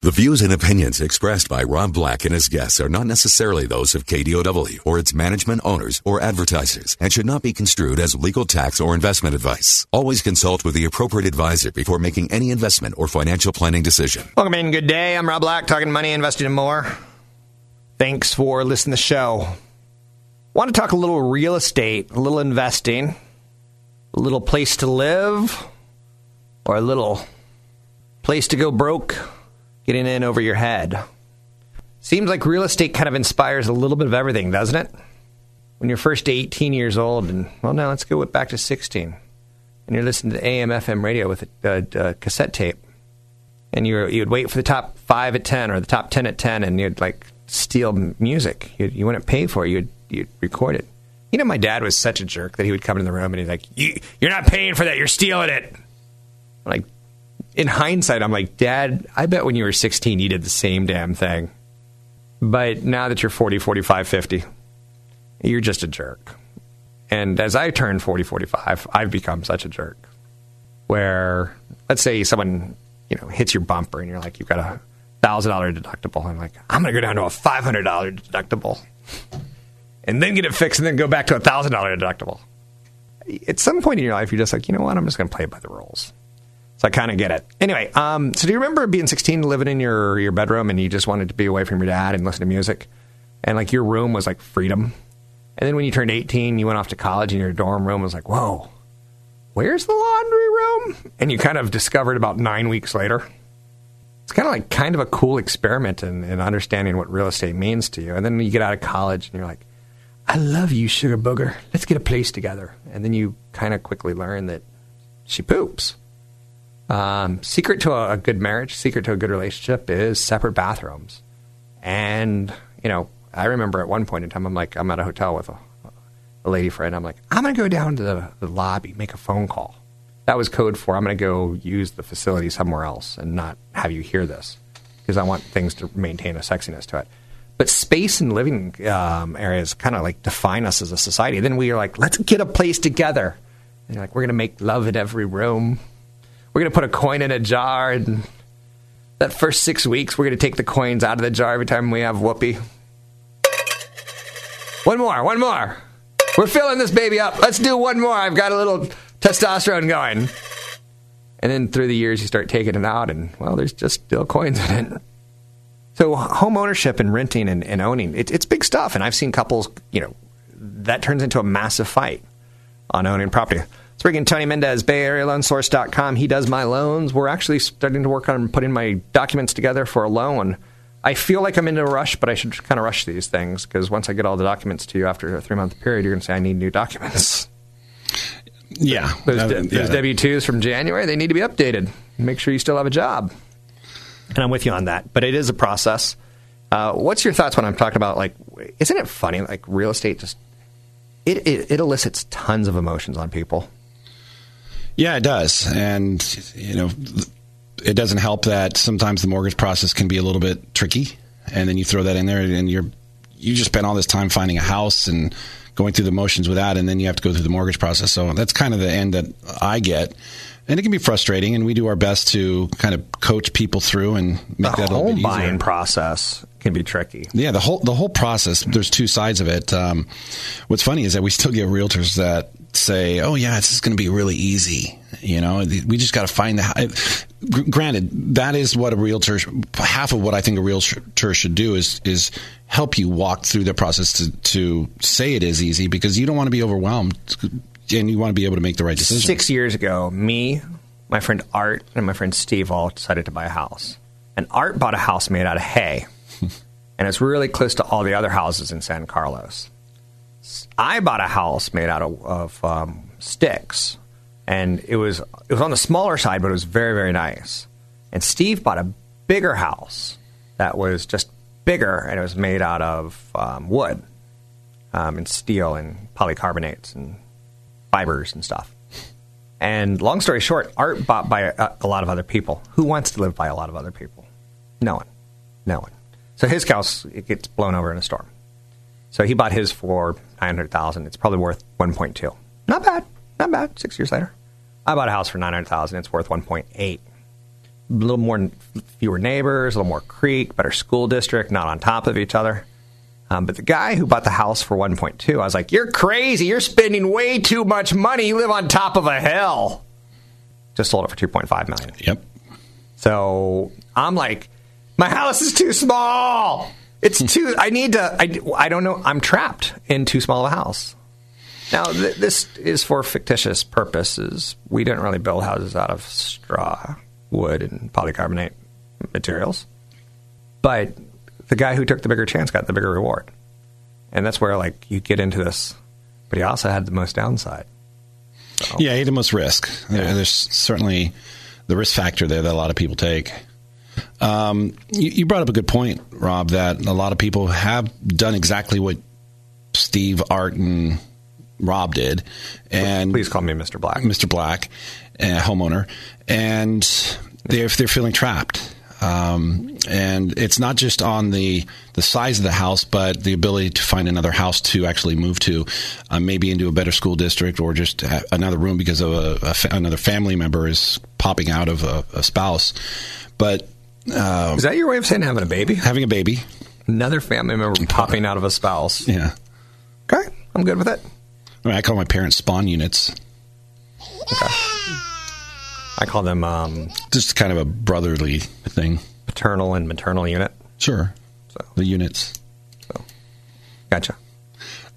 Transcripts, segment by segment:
The views and opinions expressed by Rob Black and his guests are not necessarily those of KDOW or its management owners or advertisers and should not be construed as legal tax or investment advice. Always consult with the appropriate advisor before making any investment or financial planning decision. Welcome in. Good day. I'm Rob Black, talking money, investing, and more. Thanks for listening to the show. Want to talk a little real estate, a little investing, a little place to live, or a little place to go broke? Getting in over your head. Seems like real estate kind of inspires a little bit of everything, doesn't it? When you're first 18 years old, and well, now let's go back to 16, and you're listening to AM FM radio with a, a, a cassette tape, and you you'd wait for the top five at 10 or the top 10 at 10, and you'd like steal music. You, you wouldn't pay for it, you'd, you'd record it. You know, my dad was such a jerk that he would come in the room and he's like, you, You're not paying for that, you're stealing it. I'm like, in hindsight, I'm like, Dad, I bet when you were 16, you did the same damn thing. But now that you're 40, 45, 50, you're just a jerk. And as I turn 40, 45, I've become such a jerk. Where, let's say someone, you know, hits your bumper and you're like, you've got a $1,000 deductible. I'm like, I'm going to go down to a $500 deductible and then get it fixed and then go back to a $1,000 deductible. At some point in your life, you're just like, you know what? I'm just going to play by the rules. So I kind of get it. Anyway, um, so do you remember being 16, living in your, your bedroom, and you just wanted to be away from your dad and listen to music? And like your room was like freedom. And then when you turned 18, you went off to college, and your dorm room was like, whoa, where's the laundry room? And you kind of discovered about nine weeks later. It's kind of like kind of a cool experiment in, in understanding what real estate means to you. And then you get out of college, and you're like, I love you, sugar booger. Let's get a place together. And then you kind of quickly learn that she poops. Um, secret to a, good marriage, secret to a good relationship is separate bathrooms. And, you know, I remember at one point in time, I'm like, I'm at a hotel with a, a lady friend. I'm like, I'm going to go down to the, the lobby, make a phone call. That was code for I'm going to go use the facility somewhere else and not have you hear this because I want things to maintain a sexiness to it. But space and living um, areas kind of like define us as a society. Then we are like, let's get a place together. And like, we're going to make love in every room we're going to put a coin in a jar, and that first six weeks, we're going to take the coins out of the jar every time we have whoopee. One more, one more. We're filling this baby up. Let's do one more. I've got a little testosterone going. And then through the years, you start taking it out, and well, there's just still coins in it. So, home ownership and renting and, and owning, it, it's big stuff. And I've seen couples, you know, that turns into a massive fight on owning property. Bring in Tony Mendez, BayAreaLoanSource.com. He does my loans. We're actually starting to work on putting my documents together for a loan. I feel like I'm in a rush, but I should kind of rush these things because once I get all the documents to you after a three month period, you're going to say, I need new documents. Yeah. Those, uh, those yeah. W 2s from January, they need to be updated. Make sure you still have a job. And I'm with you on that, but it is a process. Uh, what's your thoughts when I'm talking about, like, isn't it funny? Like, real estate just, it, it, it elicits tons of emotions on people. Yeah, it does. And, you know, it doesn't help that sometimes the mortgage process can be a little bit tricky. And then you throw that in there and you're, you just spent all this time finding a house and going through the motions with that. And then you have to go through the mortgage process. So that's kind of the end that I get. And it can be frustrating, and we do our best to kind of coach people through and make the that a little bit buying process can be tricky. Yeah, the whole the whole process. There's two sides of it. Um, what's funny is that we still get realtors that say, "Oh yeah, this is going to be really easy." You know, we just got to find the. Granted, that is what a realtor. Half of what I think a realtor should do is is help you walk through the process to to say it is easy because you don't want to be overwhelmed and you want to be able to make the right decision. Six years ago, me, my friend Art, and my friend Steve all decided to buy a house, and Art bought a house made out of hay, and it's really close to all the other houses in San Carlos. I bought a house made out of, of um, sticks, and it was it was on the smaller side, but it was very very nice. And Steve bought a bigger house that was just bigger, and it was made out of um, wood um, and steel and polycarbonates and fibers and stuff. And long story short, Art bought by a, a lot of other people. Who wants to live by a lot of other people? No one. No one. So his house it gets blown over in a storm. So he bought his for nine hundred thousand. It's probably worth one point two. Not bad. Not bad. Six years later, I bought a house for nine hundred thousand. It's worth one point eight. A little more, fewer neighbors, a little more creek, better school district, not on top of each other. Um, but the guy who bought the house for 1.2, I was like, "You're crazy! You're spending way too much money. You live on top of a hill." Just sold it for 2.5 million. Yep. So I'm like, my house is too small. It's too. I need to. I, I don't know. I'm trapped in too small of a house. Now th- this is for fictitious purposes. We didn't really build houses out of straw, wood, and polycarbonate materials, but the guy who took the bigger chance got the bigger reward, and that's where like you get into this. But he also had the most downside. Yeah, he had the most risk. There, there's certainly the risk factor there that a lot of people take. Um, you, you brought up a good point, Rob, that a lot of people have done exactly what Steve, Art, and Rob did. And Please call me Mr. Black. Mr. Black, a homeowner, and they're they're feeling trapped. Um, and it's not just on the the size of the house, but the ability to find another house to actually move to, uh, maybe into a better school district or just another room because of a, a fa- another family member is popping out of a, a spouse. But uh, Is that your way of saying having a baby? having a baby, Another family member popping out of a spouse. yeah. Okay, I'm good with it. I, mean, I call my parents spawn units. Okay. I call them um, Just kind of a brotherly thing. paternal and maternal unit. Sure. So The units. gotcha.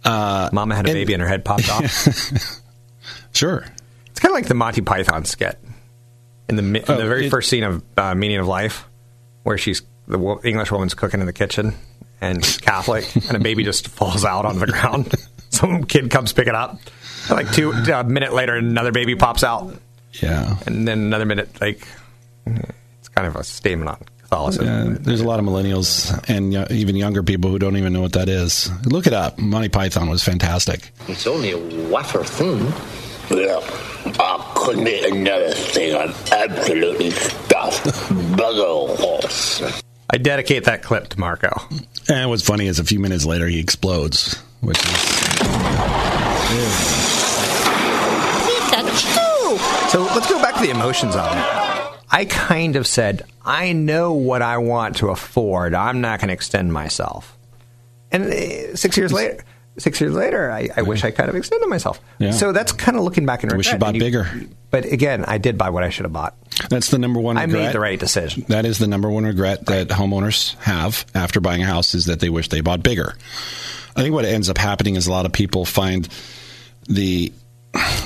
Mama had a and- baby and her head popped off. Sure. it's kind of like the Monty Python skit in the mi- in Oh, the very it- first scene of uh, Meaning of Life, where she's the wo- English woman's cooking in the kitchen and she's Catholic, and a baby just falls out on the ground. Some kid comes pick it up. And like two a minute later, another baby pops out, Yeah. and then another minute, like it's kind of a statement on Catholicism. Yeah, there's a lot of millennials and uh, even younger people who don't even know what that is. Look it up. Monty Python was fantastic. It's only a wafer thing. Yeah, I couldn't eat another thing. I'm absolutely stuffed. Bugger horse. I dedicate that clip to Marco. And what's funny is a few minutes later he explodes, which is So let's go back to the emotions of it. I kind of said, I know what I want to afford. I'm not going to extend myself. And uh, six years later, six years later, I, I wish I kind of extended myself. Yeah. So that's kind of looking back and I wish you bought bigger. But again, I did buy what I should have bought. that's the number one I regret. made the right decision. That is the number one regret that homeowners have after buying a house is that they wish they bought bigger. I think what ends up happening is a lot of people find the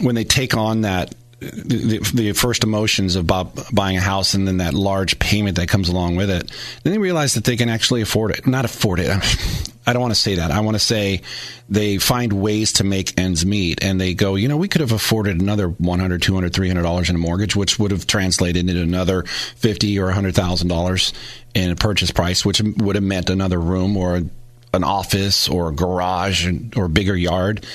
when they take on that the, the first emotions of bu- buying a house and then that large payment that comes along with it, then they realize that they can actually afford it. Not afford it. I don't want to say that. I want to say they find ways to make ends meet and they go, you know, we could have afforded another 100, 200, 300 dollars in a mortgage, which would have translated into another 50 or 100,000 dollars in a purchase price, which would have meant another room or an office or a garage or a bigger yard.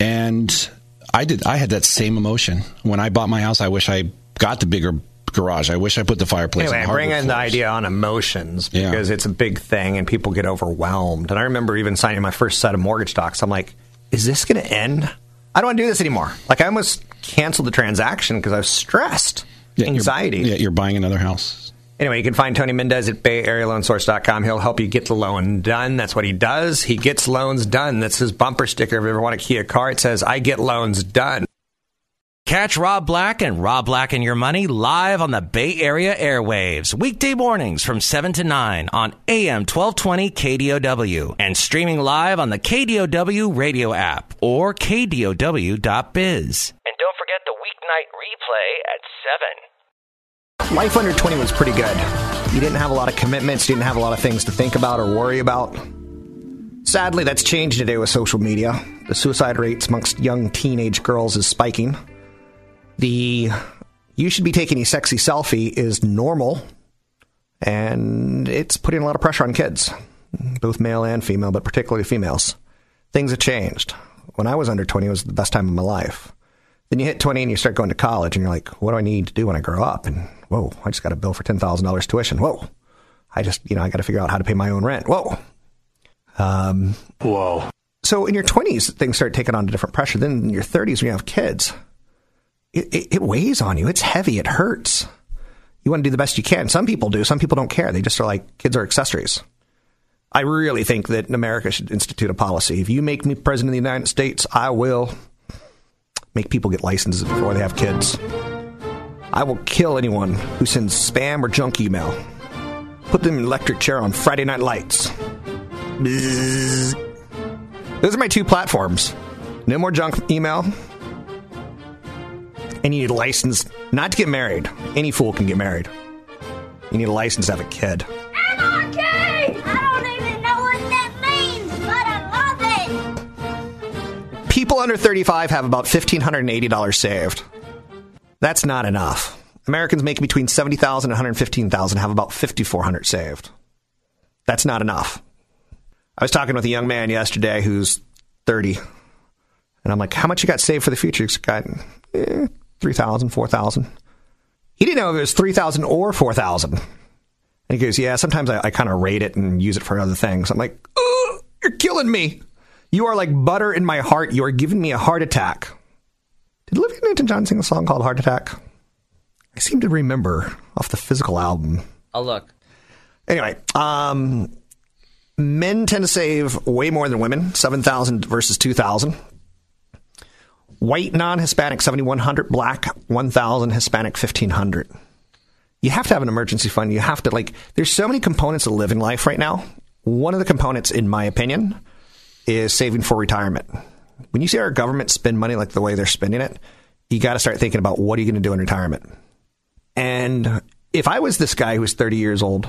And I did. I had that same emotion when I bought my house. I wish I got the bigger garage. I wish I put the fireplace. Anyway, I bring in the idea on emotions Yeah. because it's a big thing and people get overwhelmed. And I remember even signing my first set of mortgage docs. I'm like, is this going to end? I don't want to do this anymore. Like I almost canceled the transaction because I was stressed, Yeah, you're- anxiety. Yeah, you're buying another house. Anyway, you can find Tony Mendez at BayAreaLoanSource.com. He'll help you get the loan done. That's what he does. He gets loans done. That's his bumper sticker. If you ever want to key a Kia car, it says, I get loans done. Catch Rob Black and Rob Black and Your Money live on the Bay Area airwaves, weekday mornings from 7 to 9 on AM 1220 KDOW and streaming live on the KDOW radio app or KDOW.biz. And don't forget the weeknight replay at 7. Life under 20 was pretty good. You didn't have a lot of commitments, you didn't have a lot of things to think about or worry about. Sadly, that's changed today with social media. The suicide rates amongst young teenage girls is spiking. The you should be taking a sexy selfie is normal. And it's putting a lot of pressure on kids, both male and female, but particularly females. Things have changed. When I was under 20, it was the best time of my life. Then you hit 20 and you start going to college, and you're like, what do I need to do when I grow up? And whoa, I just got a bill for $10,000 tuition. Whoa. I just, you know, I got to figure out how to pay my own rent. Whoa. Um, Whoa. so in your 20s, things start taking on a different pressure. Then in your 30s, when you have kids, it, it, it weighs on you. It's heavy. It hurts. You want to do the best you can. Some people do. Some people don't care. They just are like, kids are accessories. I really think that America should institute a policy. If you make me president of the United States, I will make people get licenses before they have kids. I will kill anyone who sends spam or junk email. Put them in an electric chair on Friday Night Lights. Bzzz. Those are my two platforms. No more junk email. And you need a license not to get married. Any fool can get married. You need a license to have a kid. People under 35 have about $1,580 saved. That's not enough. Americans making between 70,000 and 115,000 have about 5,400 saved. That's not enough. I was talking with a young man yesterday who's 30. And I'm like, how much you got saved for the future? He's got eh, 3,000, 4,000. He didn't know if it was 3,000 or 4,000. And he goes, yeah, sometimes I, I kind of rate it and use it for other things. I'm like, oh, you're killing me. You are like butter in my heart. You are giving me a heart attack. Did Olivia Newton-John sing a song called Heart Attack? I seem to remember off the physical album. I'll look. Anyway, um, men tend to save way more than women 7,000 versus 2,000. White non Hispanic 7,100, black 1,000, Hispanic 1,500. You have to have an emergency fund. You have to, like, there's so many components of living life right now. One of the components, in my opinion, is saving for retirement. When you see our government spend money like the way they're spending it, you got to start thinking about what are you going to do in retirement. And if I was this guy who was 30 years old,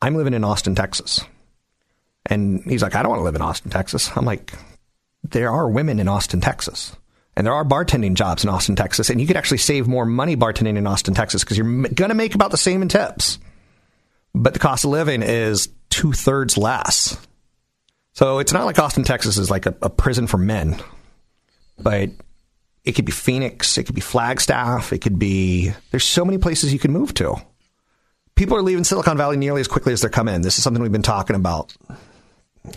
I'm living in Austin, Texas. And he's like, I don't want to live in Austin, Texas. I'm like, there are women in Austin, Texas. And there are bartending jobs in Austin, Texas. And you could actually save more money bartending in Austin, Texas because you're going to make about the same in tips. But the cost of living is two thirds less. So it's not like Austin, Texas is like a, a prison for men. But it could be Phoenix, it could be Flagstaff, it could be. There's so many places you can move to. People are leaving Silicon Valley nearly as quickly as they're coming in. This is something we've been talking about.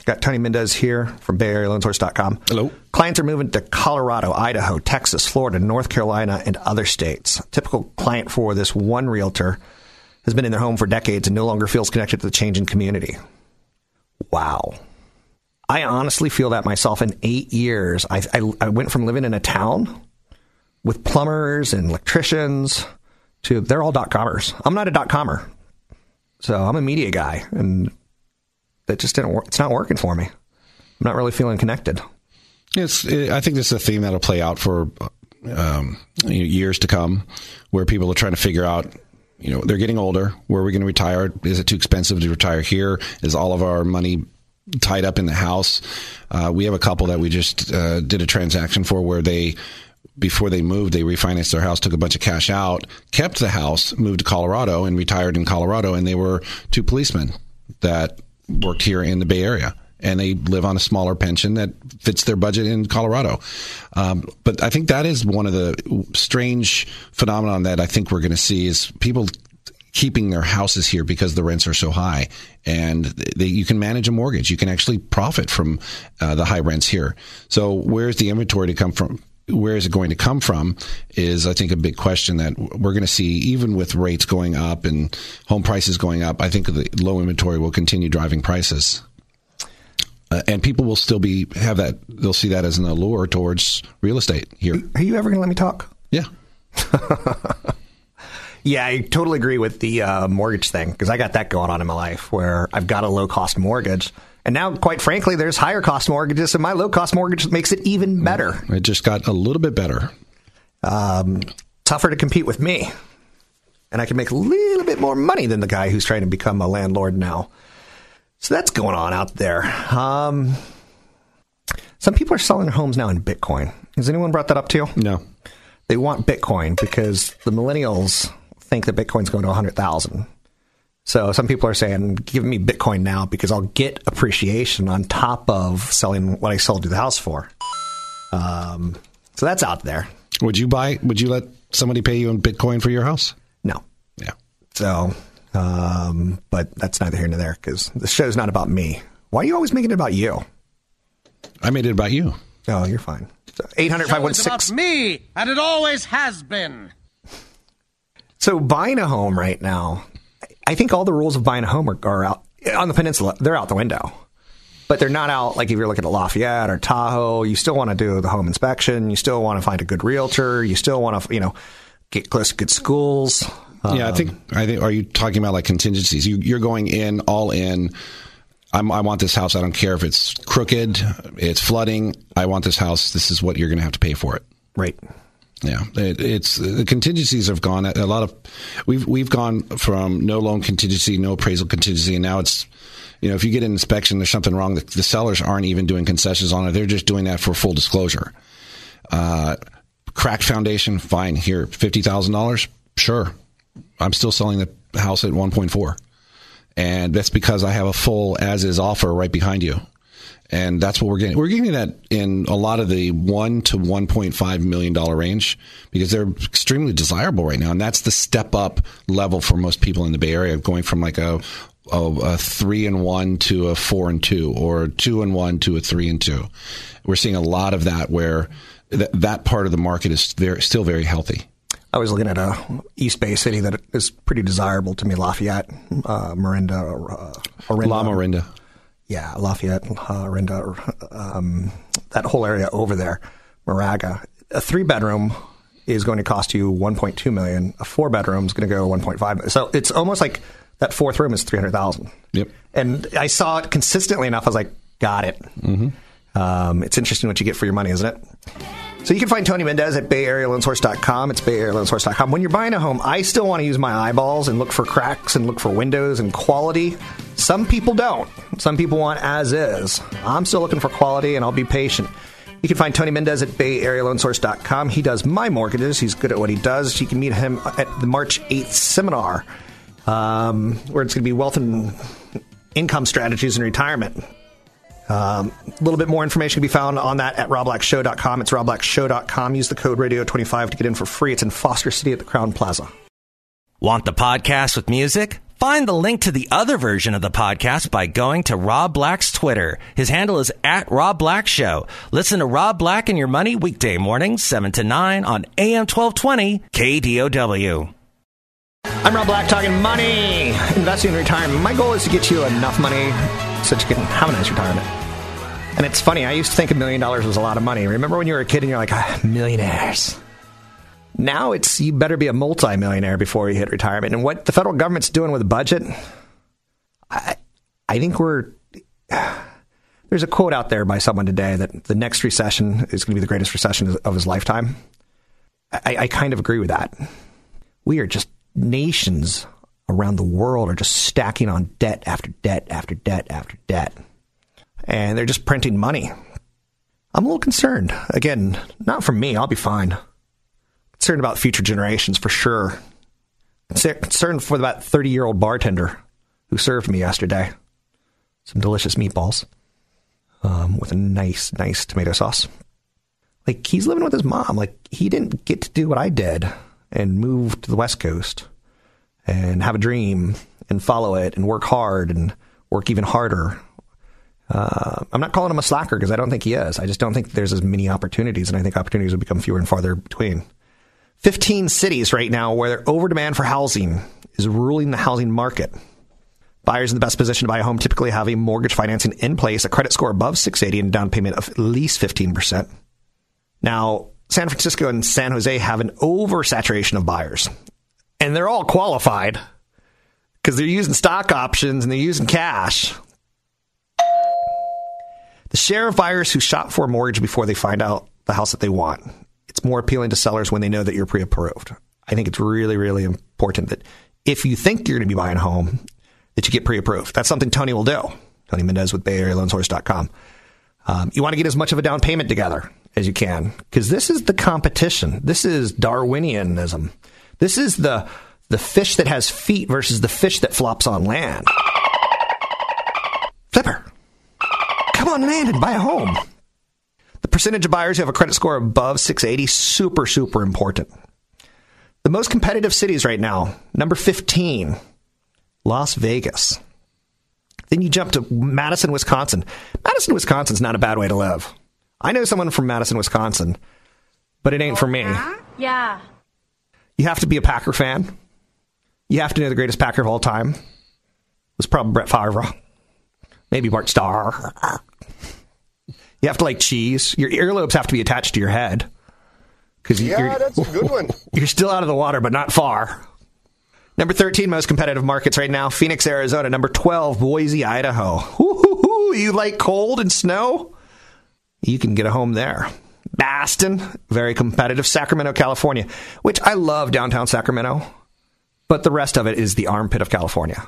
Got Tony Mendez here from BayAreaLoanSource.com. Hello. Clients are moving to Colorado, Idaho, Texas, Florida, North Carolina, and other states. Typical client for this one realtor has been in their home for decades and no longer feels connected to the changing community. Wow. I honestly feel that myself. In eight years, I, I, I went from living in a town with plumbers and electricians to they're all dot commers. I'm not a dot commer, so I'm a media guy, and that just didn't work. It's not working for me. I'm not really feeling connected. It's. I think this is a theme that'll play out for um, years to come, where people are trying to figure out. You know, they're getting older. Where are we going to retire? Is it too expensive to retire here? Is all of our money tied up in the house? Uh, we have a couple that we just uh, did a transaction for where they before they moved, they refinanced their house, took a bunch of cash out, kept the house, moved to Colorado, and retired in Colorado. And they were two policemen that worked here in the Bay Area. And they live on a smaller pension that fits their budget in Colorado. Um, but I think that is one of the strange phenomenon that I think we're going to see is people keeping their houses here because the rents are so high, and they, you can manage a mortgage. You can actually profit from uh, the high rents here. So where's the inventory to come from? Where is it going to come from? Is I think a big question that we're going to see, even with rates going up and home prices going up. I think the low inventory will continue driving prices. Uh, and people will still be have that they'll see that as an allure towards real estate here. Are you ever going to let me talk? Yeah. Yeah, I totally agree with the uh, mortgage thing because I got that going on in my life where I've got a low cost mortgage. And now, quite frankly, there's higher cost mortgages, and my low cost mortgage makes it even better. It just got a little bit better. Um, tougher to compete with me. And I can make a little bit more money than the guy who's trying to become a landlord now. So that's going on out there. Um, some people are selling their homes now in Bitcoin. Has anyone brought that up to you? No. They want Bitcoin because the millennials think that Bitcoin's going to 100,000. So some people are saying, give me Bitcoin now because I'll get appreciation on top of selling what I sold you the house for. Um, so that's out there. Would you buy? Would you let somebody pay you in Bitcoin for your house? No. Yeah. So, um, but that's neither here nor there because the show's not about me. Why are you always making it about you? I made it about you. Oh, you're fine. 800 It's about me, and it always has been. So buying a home right now, I think all the rules of buying a home are, are out on the peninsula. They're out the window, but they're not out like if you're looking at Lafayette or Tahoe. You still want to do the home inspection. You still want to find a good realtor. You still want to, you know, get close to good schools. yeah, I think. I think. Are you talking about like contingencies? You, you're going in all in. I'm, I want this house. I don't care if it's crooked, it's flooding. I want this house. This is what you're going to have to pay for it. Right. Yeah, it, it's the contingencies have gone a lot of. We've we've gone from no loan contingency, no appraisal contingency, and now it's. You know, if you get an inspection, there's something wrong. The, the sellers aren't even doing concessions on it; they're just doing that for full disclosure. Uh, cracked foundation, fine. Here, fifty thousand dollars, sure. I'm still selling the house at one point four, and that's because I have a full as is offer right behind you and that's what we're getting. We're getting that in a lot of the one to one point five million dollar range because they're extremely desirable right now, and that's the step up level for most people in the Bay Area, going from like a a, a three and one to a four and two, or two and one to a three and two. We're seeing a lot of that where th- that part of the market is very, still very healthy. I was looking at a East Bay city that is pretty desirable to me, Lafayette, uh, Marinda, uh, Orinda. Lamorinda. Yeah, Lafayette, uh, Orinda, um, that whole area over there, Moraga. A three bedroom is going to cost you 1.2 million. A four bedroom is going to go 1.5. So it's almost like that fourth room is 300,000. Yep. And I saw it consistently enough. I was like, got it. Mm-hmm. Um, it's interesting what you get for your money, isn't it? So you can find Tony Mendez at BayAreaLoanSource.com. It's BayAreaLoanSource.com. When you're buying a home, I still want to use my eyeballs and look for cracks and look for windows and quality. Some people don't. Some people want as is. I'm still looking for quality, and I'll be patient. You can find Tony Mendez at BayAreaLoanSource.com. He does my mortgages. He's good at what he does. You can meet him at the March 8th seminar, um, where it's going to be wealth and income strategies in retirement. Um, a little bit more information can be found on that at robblackshow.com. It's robblackshow.com. Use the code radio25 to get in for free. It's in Foster City at the Crowne Plaza. Want the podcast with music? Find the link to the other version of the podcast by going to Rob Black's Twitter. His handle is at Rob Black Show. Listen to Rob Black and Your Money weekday mornings, 7 to 9 on AM 1220 KDOW. I'm Rob Black talking money, investing in retirement. My goal is to get you enough money so that you can have a nice retirement. And it's funny, I used to think a million dollars was a lot of money. Remember when you were a kid and you're like, ah, millionaires? Now it's you better be a multimillionaire before you hit retirement. And what the federal government's doing with the budget, I, I think we're. There's a quote out there by someone today that the next recession is going to be the greatest recession of his lifetime. I, I kind of agree with that. We are just nations around the world are just stacking on debt after debt after debt after debt. And they're just printing money. I'm a little concerned. Again, not for me, I'll be fine. Concerned about future generations for sure. Concerned for that 30 year old bartender who served me yesterday. Some delicious meatballs um, with a nice, nice tomato sauce. Like, he's living with his mom. Like, he didn't get to do what I did and move to the West Coast and have a dream and follow it and work hard and work even harder. Uh, I'm not calling him a slacker because I don't think he is. I just don't think there's as many opportunities, and I think opportunities will become fewer and farther between. 15 cities right now where over demand for housing is ruling the housing market. Buyers in the best position to buy a home typically have a mortgage financing in place, a credit score above 680, and down payment of at least 15%. Now, San Francisco and San Jose have an oversaturation of buyers, and they're all qualified because they're using stock options and they're using cash. The share of buyers who shop for a mortgage before they find out the house that they want, it's more appealing to sellers when they know that you're pre-approved. I think it's really, really important that if you think you're going to be buying a home, that you get pre-approved. That's something Tony will do. Tony Mendez with bay BayAreaLoanSource.com. Um, you want to get as much of a down payment together as you can because this is the competition. This is Darwinianism. This is the the fish that has feet versus the fish that flops on land. Flipper, come on land and buy a home. The percentage of buyers who have a credit score above 680, super, super important. The most competitive cities right now, number 15, Las Vegas. Then you jump to Madison, Wisconsin. Madison, Wisconsin's not a bad way to live. I know someone from Madison, Wisconsin, but it ain't for me. Uh-huh. Yeah. You have to be a Packer fan. You have to know the greatest Packer of all time. It was probably Brett Favre. Maybe Bart Starr. You have to like cheese. Your earlobes have to be attached to your head. Because Yeah, that's a good one. You're still out of the water, but not far. Number 13 most competitive markets right now Phoenix, Arizona. Number 12, Boise, Idaho. Woo-hoo-hoo. You like cold and snow? You can get a home there. Boston, very competitive. Sacramento, California, which I love downtown Sacramento, but the rest of it is the armpit of California.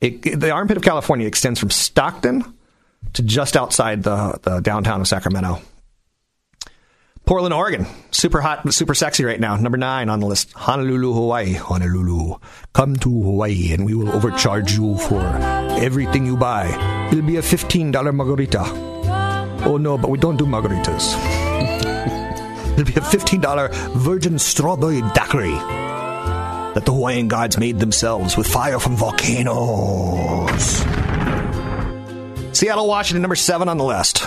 It, the armpit of California extends from Stockton to just outside the, the downtown of Sacramento. Portland, Oregon. Super hot, super sexy right now. Number nine on the list. Honolulu, Hawaii. Honolulu. Come to Hawaii and we will overcharge you for everything you buy. It'll be a $15 margarita. Oh no, but we don't do margaritas. It'll be a $15 virgin strawberry daiquiri that the Hawaiian gods made themselves with fire from volcanoes. Seattle, Washington, number seven on the list.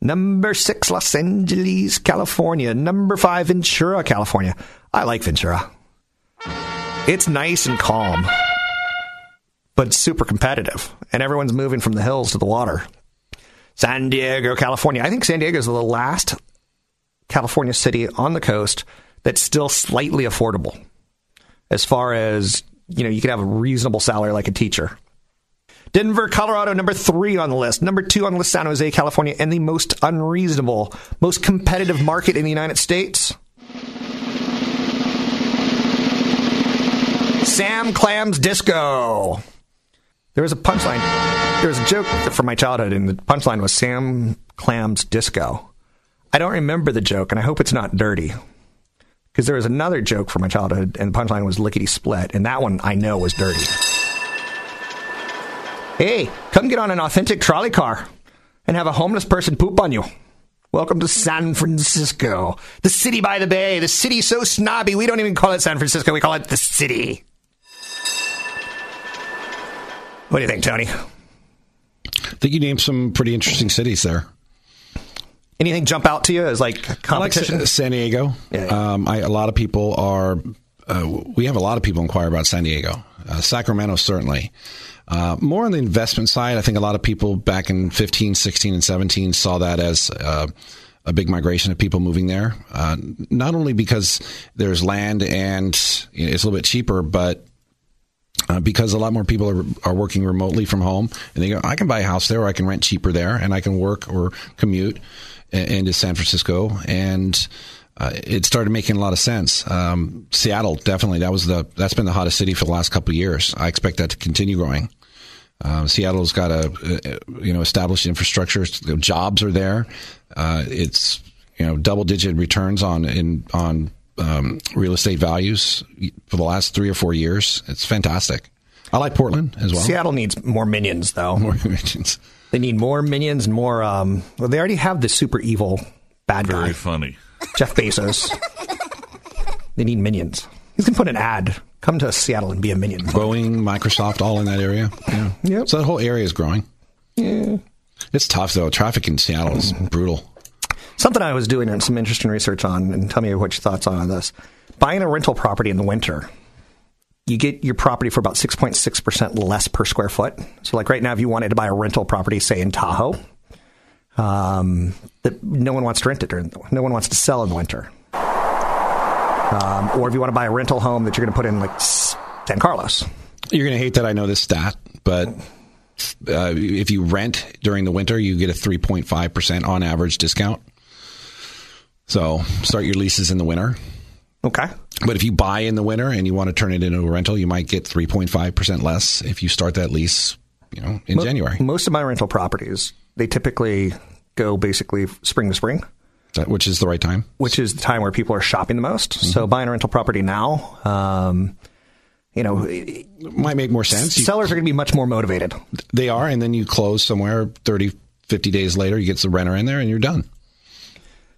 Number six, Los Angeles, California. Number five, Ventura, California. I like Ventura. It's nice and calm, but super competitive, and everyone's moving from the hills to the water. San Diego, California. I think San Diego is the last California city on the coast that's still slightly affordable. As far as, you know, you can have a reasonable salary like a teacher. Denver, Colorado, number three on the list. Number two on the list, San Jose, California, and the most unreasonable, most competitive market in the United States. Sam Clams Disco. There was a punchline. There was a joke from my childhood, and the punchline was Sam Clams Disco. I don't remember the joke, and I hope it's not dirty. Because there was another joke from my childhood, and the punchline was lickety split, and that one I know was dirty. Hey, come get on an authentic trolley car and have a homeless person poop on you. Welcome to San Francisco, the city by the bay, the city so snobby we don't even call it San Francisco, we call it the city. What do you think, Tony? I think you named some pretty interesting cities there. Anything jump out to you as like like competition? Sa- San Diego. Um, I, a lot of people are. Uh, we have a lot of people inquire about San Diego. Uh, Sacramento certainly. Uh, more on the investment side, I think a lot of people back in 15, 16, and 17 saw that as uh, a big migration of people moving there. Uh, not only because there's land and you know, it's a little bit cheaper, but uh, because a lot more people are, are working remotely from home, and they go, I can buy a house there, or I can rent cheaper there, and I can work or commute into San Francisco, and uh, it started making a lot of sense. Um, Seattle, definitely, that was the that's been the hottest city for the last couple of years. I expect that to continue growing. Um, Seattle's got a, uh, you know established infrastructure. Jobs are there. Uh, it's you know double digit returns on in on um, real estate values for the last three or four years. It's fantastic. I like Portland as well. Seattle needs more minions, though. More minions. They need more minions and more. Um, well, they already have the super evil bad guy. Very funny. Jeff Bezos. they need minions. He's gonna put an ad. Come to Seattle and be a minion. Boeing, Microsoft, all in that area. Yeah. Yep. So that whole area is growing. Yeah. It's tough though. Traffic in Seattle is brutal. Something I was doing and some interesting research on, and tell me what your thoughts are on this. Buying a rental property in the winter, you get your property for about 6.6% less per square foot. So, like right now, if you wanted to buy a rental property, say in Tahoe, um, that no one wants to rent it during, no one wants to sell in the winter. Um, or if you want to buy a rental home that you're going to put in like San Carlos. You're going to hate that I know this stat, but uh, if you rent during the winter, you get a 3.5% on average discount. So start your leases in the winter. Okay. But if you buy in the winter and you want to turn it into a rental, you might get 3.5% less if you start that lease, you know, in Mo- January. Most of my rental properties, they typically go basically spring to spring. which is the right time. which is the time where people are shopping the most. Mm-hmm. So buying a rental property now, um, you know, It might make more sense. Sellers are going to be much more motivated. they are, and then you close somewhere 30, 50 days later. You get the renter in there, and you're done.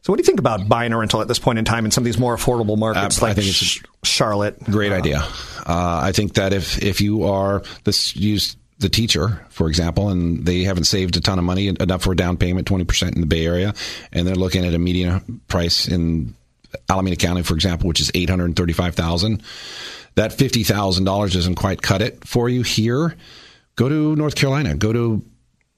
So, what do you think about buying a rental at this point in time in some of these more affordable markets Uh, I like think it's Sh- Charlotte? Great idea. Uh, I think that if if you are this use the teacher for example, and they haven't saved a ton of money enough for a down payment, twenty percent in the Bay Area, and they're looking at a median price in Alameda County, for example, which is eight hundred thirty five thousand. That fifty thousand dollars doesn't quite cut it for you here. Go to North Carolina. Go to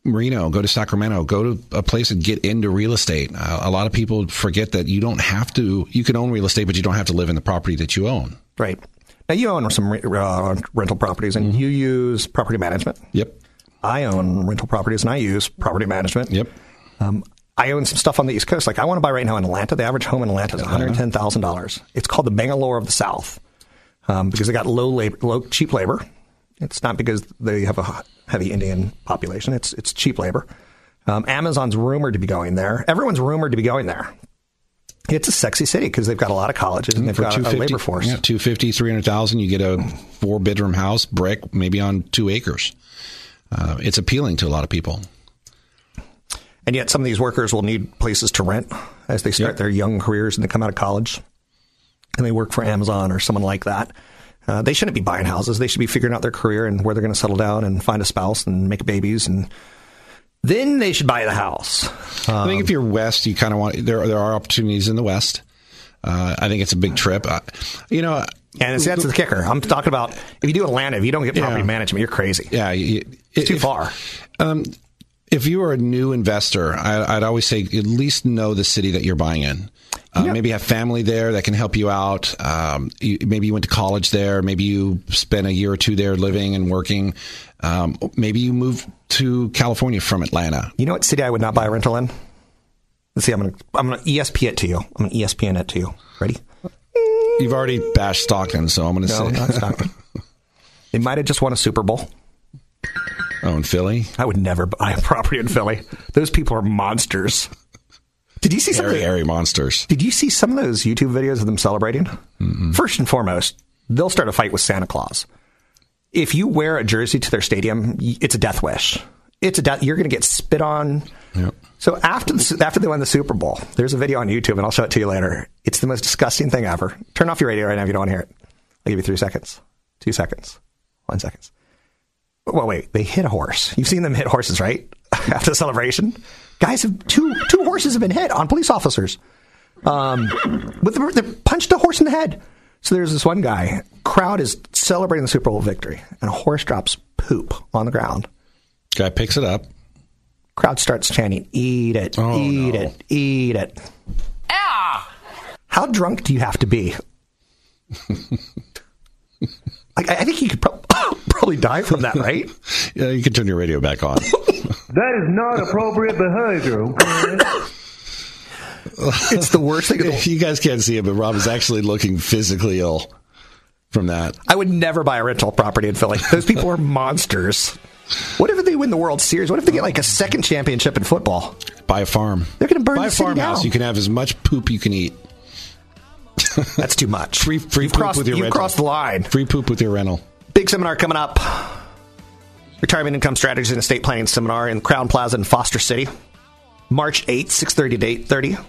Marino, go to Sacramento, go to a place and get into real estate. Uh, a lot of people forget that you don't have to, you can own real estate, but you don't have to live in the property that you own. Right. Now, you own some re- uh, rental properties and you use property management. Yep. I own rental properties and I use property management. Yep. Um, I own some stuff on the East Coast. Like I want to buy right now in Atlanta. The average home in Atlanta is one hundred ten thousand dollars. It's called the Bangalore of the South um, because they got low labor, low cheap labor. It's not because they have a heavy Indian population. It's it's cheap labor. Um, Amazon's rumored to be going there. Everyone's rumored to be going there. It's a sexy city because they've got a lot of colleges and they've got a, a labor force. Yeah, 250, 300,000, you get a four bedroom house, brick, maybe on two acres. Uh, it's appealing to a lot of people. And yet, some of these workers will need places to rent as they start Yep. their young careers and they come out of college and they work for Amazon or someone like that. Uh, they shouldn't be buying houses. They should be figuring out their career and where they're going to settle down and find a spouse and make babies. And then they should buy the house. I think if you're west, you kind of want, there, there are opportunities in the west. Uh, I think it's a big trip. Uh, you know, And it's, that's the kicker. I'm talking about if you do Atlanta, if you don't get property Yeah. management, you're crazy. yeah, you, It's too if- far. Um, if you are a new investor, I, I'd always say at least know the city that you're buying in. Uh, Maybe have family there that can help you out. Um, you, maybe you went to college there. Maybe you spent a year or two there living and working. Um, maybe you moved to California from Atlanta. You know what city I would not buy a rental in? Let's see. I'm going to I'm to ESP it to you. I'm going to E ESPN it to you. Ready? You've already bashed Stockton, so I'm going to No, say not Stockton. they might have just won a Super Bowl. oh, in Philly, I would never buy a property in Philly. Those people are monsters. Did you see some? Of airy, the, airy monsters. did you see some of those YouTube videos of them celebrating? First and foremost, they'll start a fight with Santa Claus. If you wear a jersey to their stadium, it's a death wish. It's a death. You're going to get spit on. Yep. So after the, after they won the Super Bowl, there's a video on YouTube, and I'll show it to you later. It's the most disgusting thing ever. Turn off your radio right now if you don't want to hear it. I'll give you three seconds, two seconds, one second. Well, wait, they hit a horse. You've seen them hit horses, right? After the celebration, guys have two two horses have been hit on police officers. Um, with the, they punched a horse in the head. So there's this one guy. Crowd is celebrating the Super Bowl victory, and a horse drops poop on the ground. Guy picks it up. Crowd starts chanting, "Eat it, Oh, eat no. it, eat it." Ah! How drunk do you have to be? I, I think you could prob- probably die from that, right? Yeah, you can turn your radio back on. That is not appropriate behavior, okay? It's the worst thing. in the- you guys can't see it, but Rob is actually looking physically ill from that. I would never buy a rental property in Philly. Those people are monsters. What if they win the World Series? What if they get like a second championship in football? Buy a farm. They're going to burn Buy the a city farmhouse. down. You can have as much poop you can eat. That's too much. Free, free You've poop crossed, with your you've rental. crossed the line. Free poop with your rental. Big seminar coming up. Retirement Income Strategies and Estate Planning Seminar in Crowne Plaza in Foster City. March 8th, 6.30 to 8.30.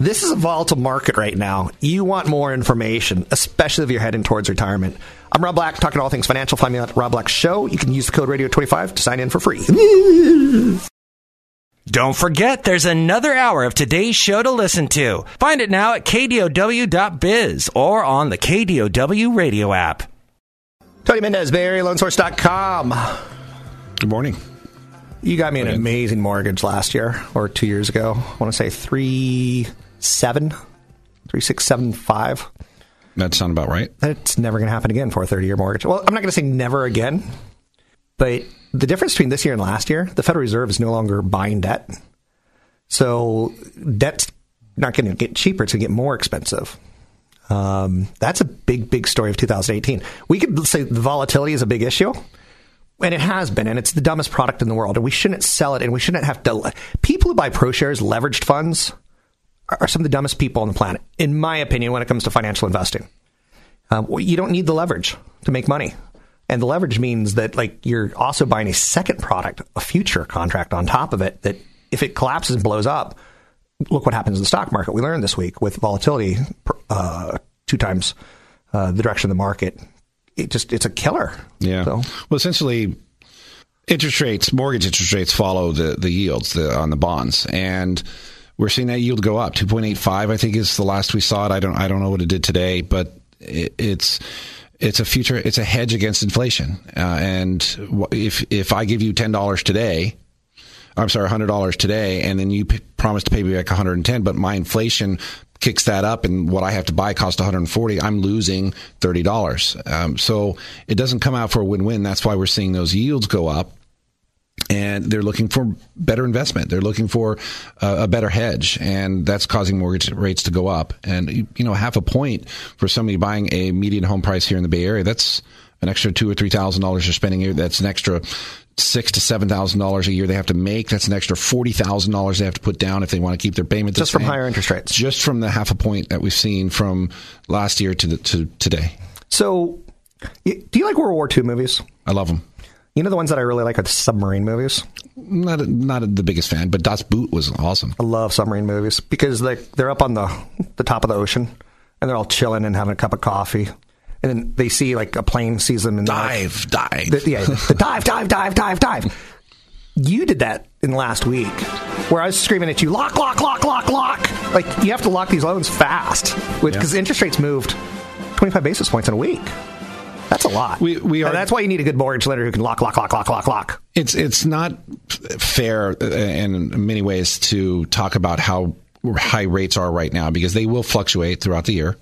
This is a volatile market right now. You want more information, especially if you're heading towards retirement. I'm Rob Black, talking all things financial. Find me at Rob Black Show. You can use the code Radio25 to sign in for free. Don't forget, there's another hour of today's show to listen to. Find it now at kdow.biz or on the KDOW radio app. Tony Mendez, BayAreaLoanSource.com. Good morning. You got me an amazing mortgage last year or two years ago. I want to say three seven, three six seven five. That sound about right. That's never going to happen again for a thirty year mortgage. Well, I'm not going to say never again, but the difference between this year and last year, the Federal Reserve is no longer buying debt, so debt's not going to get cheaper; it's going to get more expensive. Um, that's a big, big story of 2018. We could say the volatility is a big issue. And it has been, and it's the dumbest product in the world. And we shouldn't sell it, and we shouldn't have to. People who buy ProShares, leveraged funds, are some of the dumbest people on the planet, in my opinion, when it comes to financial investing. Um, you don't need the leverage to make money. And the leverage means that like you're also buying a second product, a future contract on top of it that if it collapses and blows up, look what happens in the stock market. We learned this week with volatility uh, two times uh, the direction of the market. It just it's a killer. Yeah. So. Well, essentially, interest rates, mortgage interest rates follow the the yields the, on the bonds, and we're seeing that yield go up. Two point eight five, I think, is the last we saw it. I don't I don't know what it did today, but it, it's it's a future it's a hedge against inflation. Uh, and if if I give you ten dollars today, I'm sorry, hundred dollars today, and then you p- promise to pay me back 110, but my inflation kicks that up, and what I have to buy costs 140. I'm losing thirty dollars. Um, so it doesn't come out for a win-win. That's why we're seeing those yields go up and they're looking for better investment. They're looking for uh, a better hedge, and that's causing mortgage rates to go up. And you know, half a point for somebody buying a median home price here in the Bay Area, that's an extra two or three thousand dollars you're spending here. That's an extra six to seven thousand dollars a year they have to make. That's an extra forty thousand dollars they have to put down if they want to keep their payment. Just from higher interest rates. Just from the half a point that we've seen from last year to the, to today. So, do you like World War II movies? I love them. You know the ones that I really like are the submarine movies. Not a, not a, the biggest fan, but Das Boot was awesome. I love submarine movies because they they're up on the the top of the ocean and they're all chilling and having a cup of coffee. And then they see like a plane sees them and dive, like, dive, the, yeah, the dive, dive, dive, dive, dive. You did that in last week, where I was screaming at you, lock, lock, lock, lock, lock. Like you have to lock these loans fast, because yeah. interest rates moved 25 basis points in a week. That's a lot. We, we are, and that's why you need a good mortgage lender who can lock, lock, lock, lock, lock, lock. It's it's not fair uh, in many ways to talk about how high rates are right now because they will fluctuate throughout the year.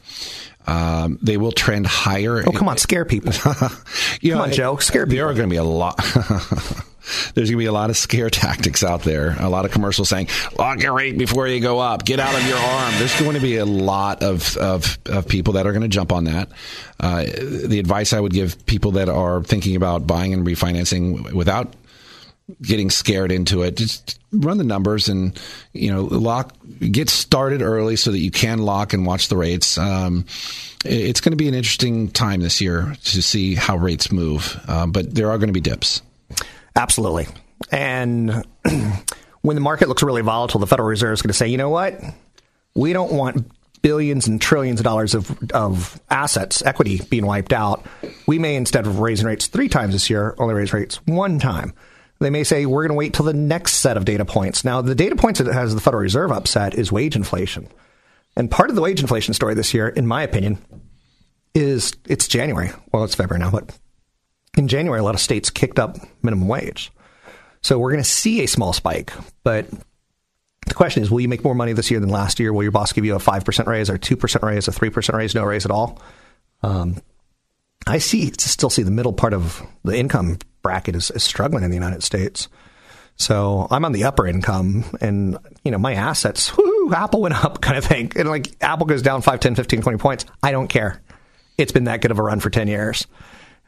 Um, they will trend higher. Oh, come on, scare people. you come know, on, Joe, scare people. There are going to be a lot. There's going to be a lot of scare tactics out there. A lot of commercials saying, lock your rate before you go up. Get out of your arm. There's going to be a lot of, of, of people that are going to jump on that. Uh, the advice I would give people that are thinking about buying and refinancing without getting scared into it. Just run the numbers and you know lock. Get started early so that you can lock and watch the rates. Um, it's going to be an interesting time this year to see how rates move, uh, but there are going to be dips. Absolutely, and when the market looks really volatile, the Federal Reserve is going to say, you know what, we don't want billions and trillions of dollars of, of assets, equity being wiped out. We may, instead of raising rates three times this year, only raise rates one time. They may say we're going to wait till the next set of data points. Now, the data points that has the Federal Reserve upset is wage inflation. And part of the wage inflation story this year, in my opinion, is it's January. Well, it's February now, but in January, a lot of states kicked up minimum wage. So we're going to see a small spike. But the question is, will you make more money this year than last year? Will your boss give you a 5% raise or 2% raise, a 3% raise, no raise at all? Um, I see, still see the middle part of the income bracket is, is struggling in the United States. So I'm on the upper income and, you know, my assets, whoo, Apple went up kind of thing. And like Apple goes down 5, 10, 15, 20 points. I don't care. It's been that good of a run for 10 years.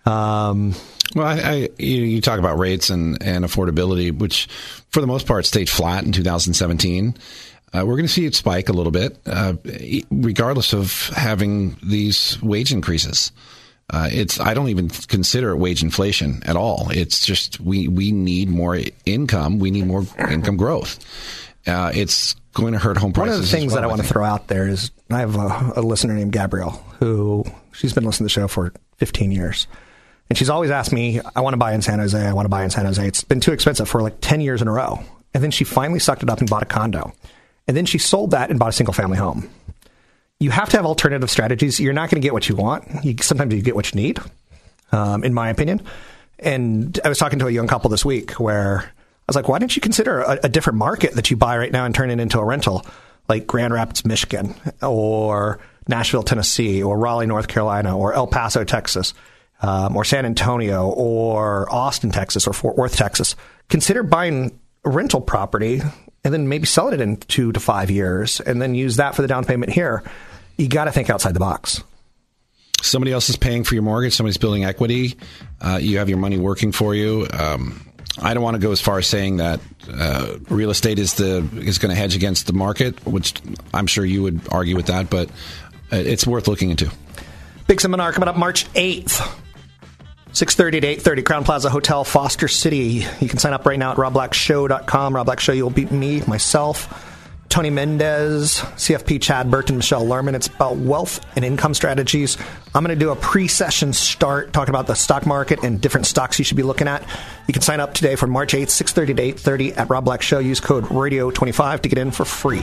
Um, well, I, I, you, you, talk about rates and, and affordability, which for the most part stayed flat in 2017. Uh, we're going to see it spike a little bit, uh, regardless of having these wage increases. Uh, it's I don't even consider it wage inflation at all. It's just we we need more income. We need more income growth. Uh, it's going to hurt home prices. One of the things well, that I, I want to throw out there is I have a, a, listener named Gabrielle who she's been listening to the show for 15 years. And she's always asked me, I want to buy in San Jose. I want to buy in San Jose. It's been too expensive for like 10 years in a row. And then she finally sucked it up and bought a condo. And then she sold that and bought a single family home you have to have alternative strategies. You're not going to get what you want. You, sometimes you get what you need, um, in my opinion. And I was talking to a young couple this week where I was like, why don't you consider a, a different market that you buy right now and turn it into a rental, like Grand Rapids, Michigan, or Nashville, Tennessee, or Raleigh, North Carolina, or El Paso, Texas, um, or San Antonio, or Austin, Texas, or Fort Worth, Texas. Consider buying a rental property and then maybe sell it in two to five years and then use that for the down payment here you got to think outside the box. Somebody else is paying for your mortgage. Somebody's building equity. Uh, you have your money working for you. Um, I don't want to go as far as saying that uh, real estate is the is going to hedge against the market, which I'm sure you would argue with that, but uh, it's worth looking into. Big seminar coming up March 8th. 6.30 to 8.30, Crowne Plaza Hotel, Foster City. You can sign up right now at robblackshow.com. Rob Black Show, you'll beat me, myself, Tony Mendez, CFP Chad Burton, Michelle Lerman. It's about wealth and income strategies. I'm going to do a pre-session start talking about the stock market and different stocks you should be looking at. You can sign up today for March 8th, 6.30 to 8.30 at Rob Black Show. Use code RADIO25 to get in for free.